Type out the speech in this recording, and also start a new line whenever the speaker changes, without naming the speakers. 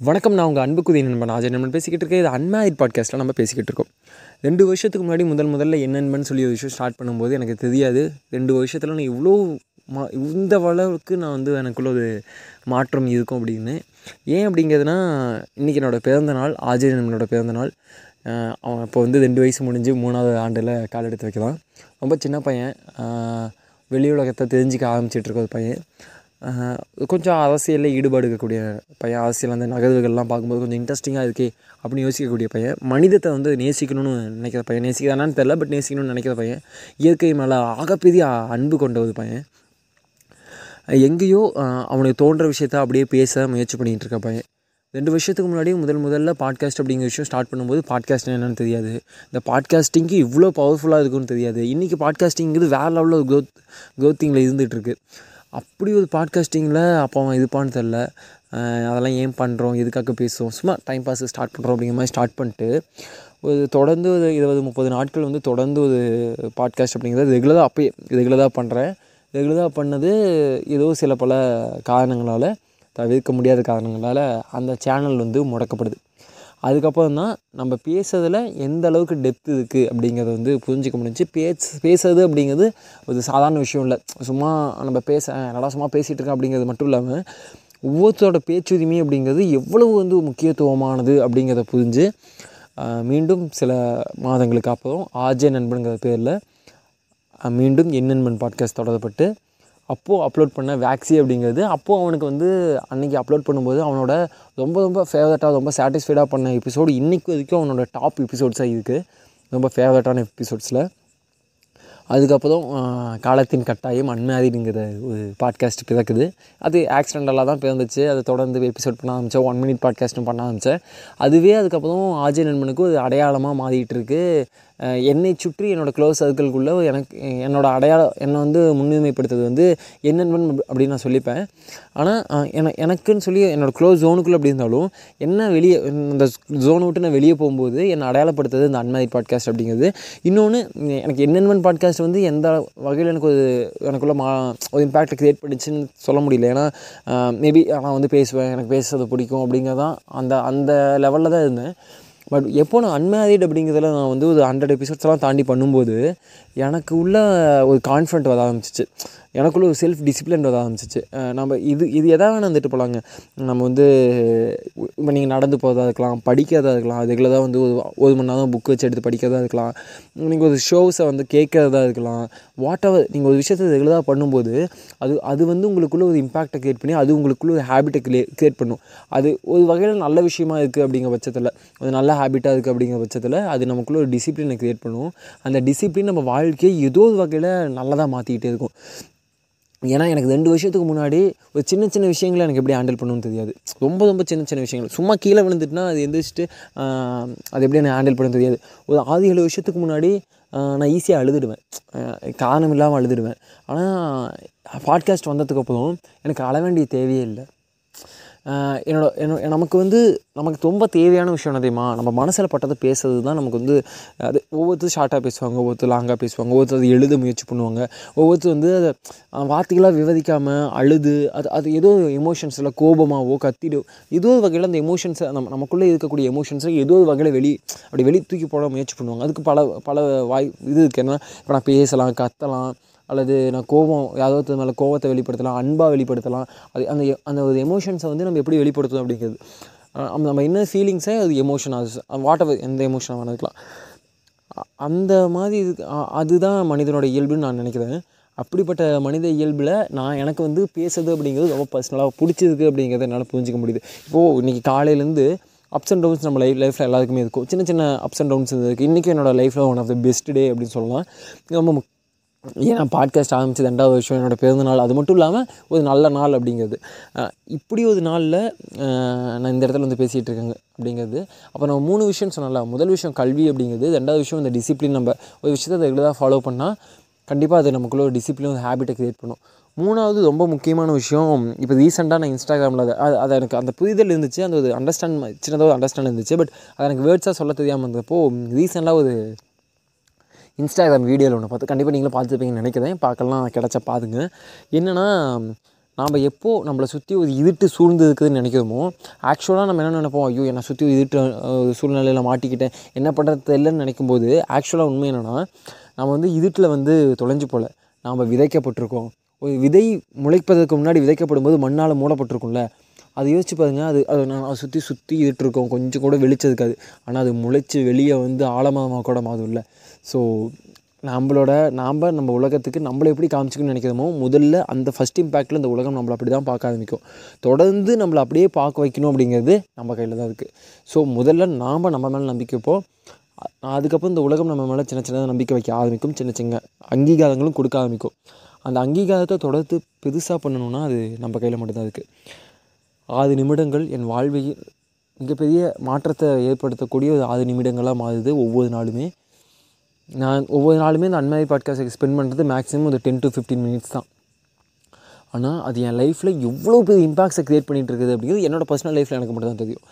வணக்கம் நான் உங்கள் அன்புக்குதி நண்பன் ஆஜர் நண்பன். பேசிக்கிட்டு இருக்கேன் இது அன்மேரிட் பாட்காஸ்ட்டில் நம்ம பேசிக்கிட்டு இருக்கோம். ரெண்டு வருஷத்துக்கு முன்னாடி முதல் முதல்ல என்னென்னு சொல்லி ஒரு விஷயம் ஸ்டார்ட் பண்ணும்போது எனக்கு தெரியாது. ரெண்டு வருஷத்தில் நான் இவ்வளோ மா இந்த அளவுக்கு நான் வந்து எனக்குள்ள ஒரு மாற்றம் இருக்கும் அப்படின்னு. ஏன் அப்படிங்கிறதுனா இன்றைக்கி என்னோடய பிறந்த நாள் ஆஜய் நண்பனோட பிறந்த நாள். அவன் இப்போ வந்து ரெண்டு வயசு முடிஞ்சு மூணாவது ஆண்டில் கால் எடுத்து வைக்கலாம் ரொம்ப சின்ன பையன். வெளி உலகத்தை தெரிஞ்சிக்க ஆரம்பிச்சிட்ருக்க ஒரு பையன். கொஞ்சம் அரசியலில் ஈடுபாடு இருக்கக்கூடிய பையன் அரசியல் அந்த நகர்வுகள்லாம் பார்க்கும்போது கொஞ்சம் இன்ட்ரெஸ்டிங்காக இருக்கே அப்படின்னு யோசிக்கக்கூடிய பையன். மனிதத்தை வந்து நேசிக்கணும்னு நினைக்கிற பையன் நேசிக்கிறானான்னு தெரில பட் நேசிக்கணும்னு நினைக்கிற பையன் இயற்கை மேலே ஆகப்பெரிய அன்பு கொண்ட ஒரு பையன். எங்கேயோ அவனுக்கு தோன்ற விஷயத்த அப்படியே பேச முயற்சி பண்ணிகிட்டு இருக்க பையன். ரெண்டு வருஷத்துக்கு முன்னாடி முதல் முதல்ல பாட்காஸ்ட் அப்படிங்கிற விஷயம் ஸ்டார்ட் பண்ணும்போது பாட்காஸ்ட் என்னென்னு தெரியாது. இந்த பாட்காஸ்டிங்க்கு இவ்வளோ பவர்ஃபுல்லாக இருக்கும்னு தெரியாது. இன்றைக்கி பாட்காஸ்டிங்கிறது வேறு லெவலில் ஒரு க்ரோத் க்ரோத்திங்கில் இருந்துகிட்ருக்கு அப்படி ஒரு பாட்காஸ்டிங்கில் அப்போ அவன் இதுப்பான்னு தெரில அதெல்லாம் ஏன் பண்ணுறோம் எதுக்காக பேசுவோம் சும்மா டைம் பாஸ் ஸ்டார்ட் பண்ணுறோம் அப்படிங்கிற மாதிரி ஸ்டார்ட் பண்ணிட்டு ஒரு தொடர்ந்து ஒரு இருபது முப்பது நாட்கள் வந்து தொடர்ந்து ஒரு பாட்காஸ்ட் அப்படிங்கிறது ரெகுலராக அப்போயே ரெகுலராக பண்ணுறேன் ரெகுலராக பண்ணது ஏதோ சில பல காரணங்களால் தவிர்க்க முடியாத காரணங்களால் அந்த சேனல் வந்து முடக்கப்படுது. அதுக்கப்புறம் தான் நம்ம பேசுறதுல எந்த அளவுக்கு டெப்த் இருக்குது அப்படிங்கிறத வந்து புரிஞ்சிக்க முடிஞ்சு பேச பேசுறது அப்படிங்கிறது ஒரு சாதாரண விஷயம் இல்லை. சும்மா நம்ம பேச நல்லா சும்மா பேசிகிட்டு இருக்கேன் அப்படிங்கிறது மட்டும் இல்லாமல் ஒவ்வொருத்தரோட பேச்சுரிமை அப்படிங்கிறது எவ்வளவு வந்து முக்கியத்துவமானது அப்படிங்கிறத புரிஞ்சு மீண்டும் சில மாதங்களுக்கு அப்புறம் ஆர்ஜே நண்பனுங்கிற பேரில் மீண்டும் என் நண்பன் பாட்காஸ்ட் தொடரப்பட்டு அப்போது அப்லோட் பண்ண வேக்சி அப்படிங்கிறது அப்போது அவனுக்கு வந்து அன்றைக்கி அப்லோட் பண்ணும்போது அவனோட ரொம்ப ரொம்ப ஃபேவரட்டாக ரொம்ப சாட்டிஸ்ஃபைடாக பண்ண எபிசோடு இன்றைக்கு வரைக்கும் அவனோட டாப் எபிசோட்ஸாக இருக்குது ரொம்ப ஃபேவரட்டான எபிசோட்ஸில் அதுக்கப்புறம் காலத்தின் கட்டாயம் அன்மேரிடுங்கிற ஒரு பாட்காஸ்ட் பிறக்குது. அது ஆக்சிடென்டலாக தான் பிறந்துச்சு. அதை தொடர்ந்து எபிசோட் பண்ண ஆரம்பித்தேன் ஒன் மினிட் பாட்காஸ்ட்டும் பண்ண ஆரம்பித்தேன் அதுவே அதுக்கப்புறம் ஆஜய் நண்பனுக்கு ஒரு அடையாளமாக மாறிட்டுருக்கு என்னை சுற்றி என்னோடய க்ளோஸ் சர்க்கிள்குள்ளே எனக்கு என்னோட அடையாளம் என்னை வந்து முன்னுரிமைப்படுத்துறது வந்து என் நண்பன் அப்படின்னு நான் சொல்லிப்பேன். ஆனால் என எனக்குன்னு சொல்லி என்னோடய க்ளோஸ் ஜோனுக்குள்ளே அப்படி இருந்தாலும் என்ன வெளியே இந்த ஜோனை விட்டு நான் வெளியே போகும்போது என்னை அடையாளப்படுத்துறது இந்த அன்மதி பாட்காஸ்ட் அப்படிங்கிறது. இன்னொன்று எனக்கு என்னென்மன் பாட்காஸ்ட் வந்து எந்த வகையில் எனக்கு ஒரு எனக்குள்ள மா ஒரு இம்பேக்டை க்ரியேட் பண்ணிச்சுன்னு சொல்ல முடியல. ஏன்னா மேபி நான் வந்து பேசுவேன் எனக்கு பேசுறது பிடிக்கும் அப்படிங்கிறதான் அந்த அந்த லெவலில் தான் இருந்தேன். பட் எப்போ நான் அன்மேரிட் அப்படிங்கிறதுல நான் வந்து ஒரு ஹண்ட்ரட் எபிசோட்ஸ்லாம் தாண்டி பண்ணும்போது எனக்கு உள்ள ஒரு கான்ஃபிடென்ட் வர ஆரம்பிச்சிச்சு. எனக்குள்ள ஒரு செல்ஃப் டிசிப்ளின் வர ஆரம்பிச்சிச்சு. நம்ம இது இது எதாவது வேணால் வந்துட்டு போகலாங்க நம்ம வந்து இப்போ நீங்கள் நடந்து போகிறதா இருக்கலாம் படிக்கிறதா இருக்கலாம் அதுக்குள்ள தான் வந்து ஒரு ஒரு மணி நேரம் புக் வச்சு எடுத்து படிக்கிறதா இருக்கலாம். நீங்கள் ஒரு ஷோஸை வந்து கேட்குறதா இருக்கலாம். வாட் எவர் நீங்கள் ஒரு விஷயத்தை ரெகுலராக பண்ணும்போது அது அது வந்து உங்களுக்குள்ள ஒரு இம்பாக்டை க்ரியேட் பண்ணி அது உங்களுக்குள்ள ஒரு ஹேபிட்டை க்ரியேட் பண்ணும். அது ஒரு வகையில் நல்ல விஷயமா இருக்குது அப்படிங்கிற பட்சத்தில். ஒரு நல்ல ஹேபிட்டாக இருக்குது அப்படிங்கிற பட்சத்தில் அது நமக்குள்ள ஒரு டிசிப்ளினை க்ரியேட் பண்ணுவோம் அந்த டிசிப்ளின் நம்ம வாழ்க்கையை ஏதோ ஒரு வகையில் நல்லதாக மாற்றிக்கிட்டே இருக்கும். ஏன்னா எனக்கு ரெண்டு வருஷத்துக்கு முன்னாடி ஒரு சின்ன சின்ன விஷயங்களை எனக்கு எப்படி ஹேண்டில் பண்ணணும்னு தெரியாது. ரொம்ப ரொம்ப சின்ன சின்ன விஷயங்கள். சும்மா கீழே விழுந்துட்டுனா அது எந்திரிச்சிட்டு அது எப்படி எனக்கு ஹேண்டில் பண்ண தெரியாது. ஒரு ஆறு ஏழு வருஷத்துக்கு முன்னாடி நான் ஈஸியாக அழுதுடுவேன். காரணம் இல்லாமல் அழுதுடுவேன். ஆனால் பாட்காஸ்ட் வந்ததுக்கப்புறம் எனக்கு அழ வேண்டிய தேவையே இல்லை. என்னோட என்ன நமக்கு வந்து நமக்கு ரொம்ப தேவையான விஷயம் என்ன தெரியுமா? நம்ம மனசில் பட்டதை பேசுறது தான் நமக்கு வந்து அது ஒவ்வொருத்தரும் ஷார்ட்டாக பேசுவாங்க ஒவ்வொருத்தர் லாங்காக பேசுவாங்க ஒவ்வொருத்தர் அது எழுத முயற்சி பண்ணுவாங்க ஒவ்வொருத்தர் வந்து அதை வார்த்தைகளாக விவரிக்காமல் அழுது அது அது ஏதோ எமோஷன்ஸில் கோபமாகவோ கத்திடோ ஏதோ ஒரு வகையில் அந்த எமோஷன்ஸை நம்ம நமக்குள்ளே இருக்கக்கூடிய எமோஷன்ஸை ஏதோ ஒரு வகையில் வெளி அப்படி வெளி தூக்கி போட முயற்சி பண்ணுவாங்க. அதுக்கு பல பல வாய் இது இருக்குது என்ன இப்போ நான் பேசலாம் கத்தலாம் அல்லது நான் கோபம் யாரோ ஒருத்தர் மேலே கோபத்தை வெளிப்படுத்தலாம் அன்பாக வெளிப்படுத்தலாம் அது அந்த அந்த ஒரு எமோஷன்ஸை வந்து நம்ம எப்படி வெளிப்படுத்தணும் அப்படிங்கிறது. நம்ம என்ன ஃபீலிங்ஸே அது எமோஷன் அது வாட் எவர் எந்த எமோஷனாக வேணா இருக்கலாம். அந்த மாதிரி இது அதுதான் மனிதனோட இயல்புன்னு நான் நினைக்கிறேன். அப்படிப்பட்ட மனித இயல்பில் நான் எனக்கு வந்து பேசுறது அப்படிங்கிறது ரொம்ப பர்சனலாக பிடிச்சிருக்கு அப்படிங்கிறத என்னால் புரிஞ்சிக்க முடியுது. இப்போது இன்றைக்கி காலையிலேருந்து அப்ஸ் அண்ட் டவுன்ஸ் நம்ம லைஃப் லைஃப்பில் எல்லாருக்குமே இருக்கும். சின்ன சின்ன அப்ஸ் அண்ட் டவுன்ஸ் இருக்குது இன்றைக்கி என்னோடய லைஃப்பில் one of the best day அப்படின்னு சொல்லலாம். ரொம்ப ஏன்னா பாட்காஸ்ட் ஆரம்பிச்சது ரெண்டாவது வருஷம் என்னோடய பிறந்த நாள். அது மட்டும் இல்லாமல் ஒரு நல்ல நாள் அப்படிங்கிறது. இப்படி ஒரு நாளில் நான் இந்த இடத்துல வந்து பேசிகிட்டு இருக்கேங்க அப்படிங்கிறது. அப்போ நம்ம மூணு விஷயம் சொன்னால முதல் விஷயம் கல்வி அப்படிங்கிறது. ரெண்டாவது விஷயம் இந்த டிசிப்ளின் நம்ம ஒரு விஷயத்தை ரெகுலராக ஃபாலோ பண்ணால் கண்டிப்பாக அது நமக்குள்ள ஒரு டிசிப்ளின் ஒரு ஹேபிட்டை க்ரியேட் பண்ணும். மூணாவது ரொம்ப முக்கியமான விஷயம் இப்போ ரீசெண்டாக நான் இன்ஸ்டாகிராமில் அது அது அது எனக்கு அந்த புரிதல் இருந்துச்சு. அந்த ஒரு அண்டர்ஸ்டாண்ட் சின்னதாக ஒரு அண்டர்ஸ்டாண்ட் இருந்துச்சு. பட் அது எனக்கு வேர்ட்ஸாக சொல்ல தெரியாமல் இருந்தப்போ ரீசெண்டாக ஒரு இன்ஸ்டாகிராம் வீடியோவில் ஒன்று பார்த்து கண்டிப்பாக நீங்களும் பார்த்துருப்பீங்கன்னு நினைக்கிறேன். பார்க்கலாம் கிடச்சா பாருங்க. என்னென்னா நாம் எப்போ நம்மளை சுற்றி ஒரு இருட்டு சூழ்ந்து இருக்குதுன்னு நினைக்கிறோமோ ஆக்சுவலாக நம்ம என்ன நினைப்போம்? ஐயோ என்னை சுற்றி ஒரு இருட்டு சூழ்நிலையில் மாட்டிக்கிட்டேன். என்ன பண்ணுறது தெரியலன்னு நினைக்கும் போது ஆக்சுவலாக உண்மை என்னென்னா நம்ம வந்து இருட்டில் வந்து தொலைஞ்சு போகல நாம் விதைக்கப்பட்டிருக்கோம். ஒரு விதை முளைப்பதற்கு முன்னாடி விதைக்கப்படும் போது மண்ணால் மூடப்பட்டிருக்கும்ல. அதை யோசிச்சு பாருங்கள் அது அது நான் சுற்றி சுற்றி இருட்டு இருக்கும் கொஞ்சம் கூட வெளிச்சம் இருக்காது. ஆனால் அது முளைச்சி வெளியே வந்து ஆழமாக கூட மாதும்ல ஸோ நம்மளோட நாம் நம்ம உலகத்துக்கு நம்மளை எப்படி காமிச்சிக்கணும்னு நினைக்கிறோமோ முதல்ல அந்த ஃபஸ்ட் இம்பேக்டில் இந்த உலகம் நம்மளை அப்படி தான் பார்க்க ஆரம்பிக்கும். தொடர்ந்து நம்மளை அப்படியே பார்க்க வைக்கணும் அப்படிங்கிறது நம்ம கையில் தான் இருக்குது ஸோ முதல்ல நாம் நம்ம மேலே நம்பிக்கைப்போ அதுக்கப்புறம் இந்த உலகம் நம்ம மேலே சின்ன சின்னதாக நம்பிக்கை வைக்க ஆரம்பிக்கும். சின்ன சின்ன அங்கீகாரங்களும் கொடுக்க ஆரம்பிக்கும். அந்த அங்கீகாரத்தை தொடர்ந்து பெருசாக பண்ணணுன்னா அது நம்ம கையில் மட்டும்தான் இருக்குது ஆறு நிமிடங்கள் என் வாழ்வில் மிகப்பெரிய மாற்றத்தை ஏற்படுத்தக்கூடிய ஒரு ஆறு நிமிடங்களாக மாறுது ஒவ்வொரு நாளுமே. நான் ஒவ்வொரு நாளுமே இந்த அன்மாரி பாட்காஸ்ட்டுக்கு ஸ்பெண்ட் பண்ணுறது மேக்ஸிமம் ஒரு டென் டு ஃபிஃப்டீன் மினிட்ஸ் தான். ஆனால் அது என் லைஃப்பில் எவ்வளோ பெரிய இம்பாக்ட்ஸை க்ரியேட் பண்ணிகிட்டு இருக்குது அப்படிங்கிறது என்னோட பர்சனல் லைஃப்பில் எனக்கு மட்டும் தான் தெரியும்.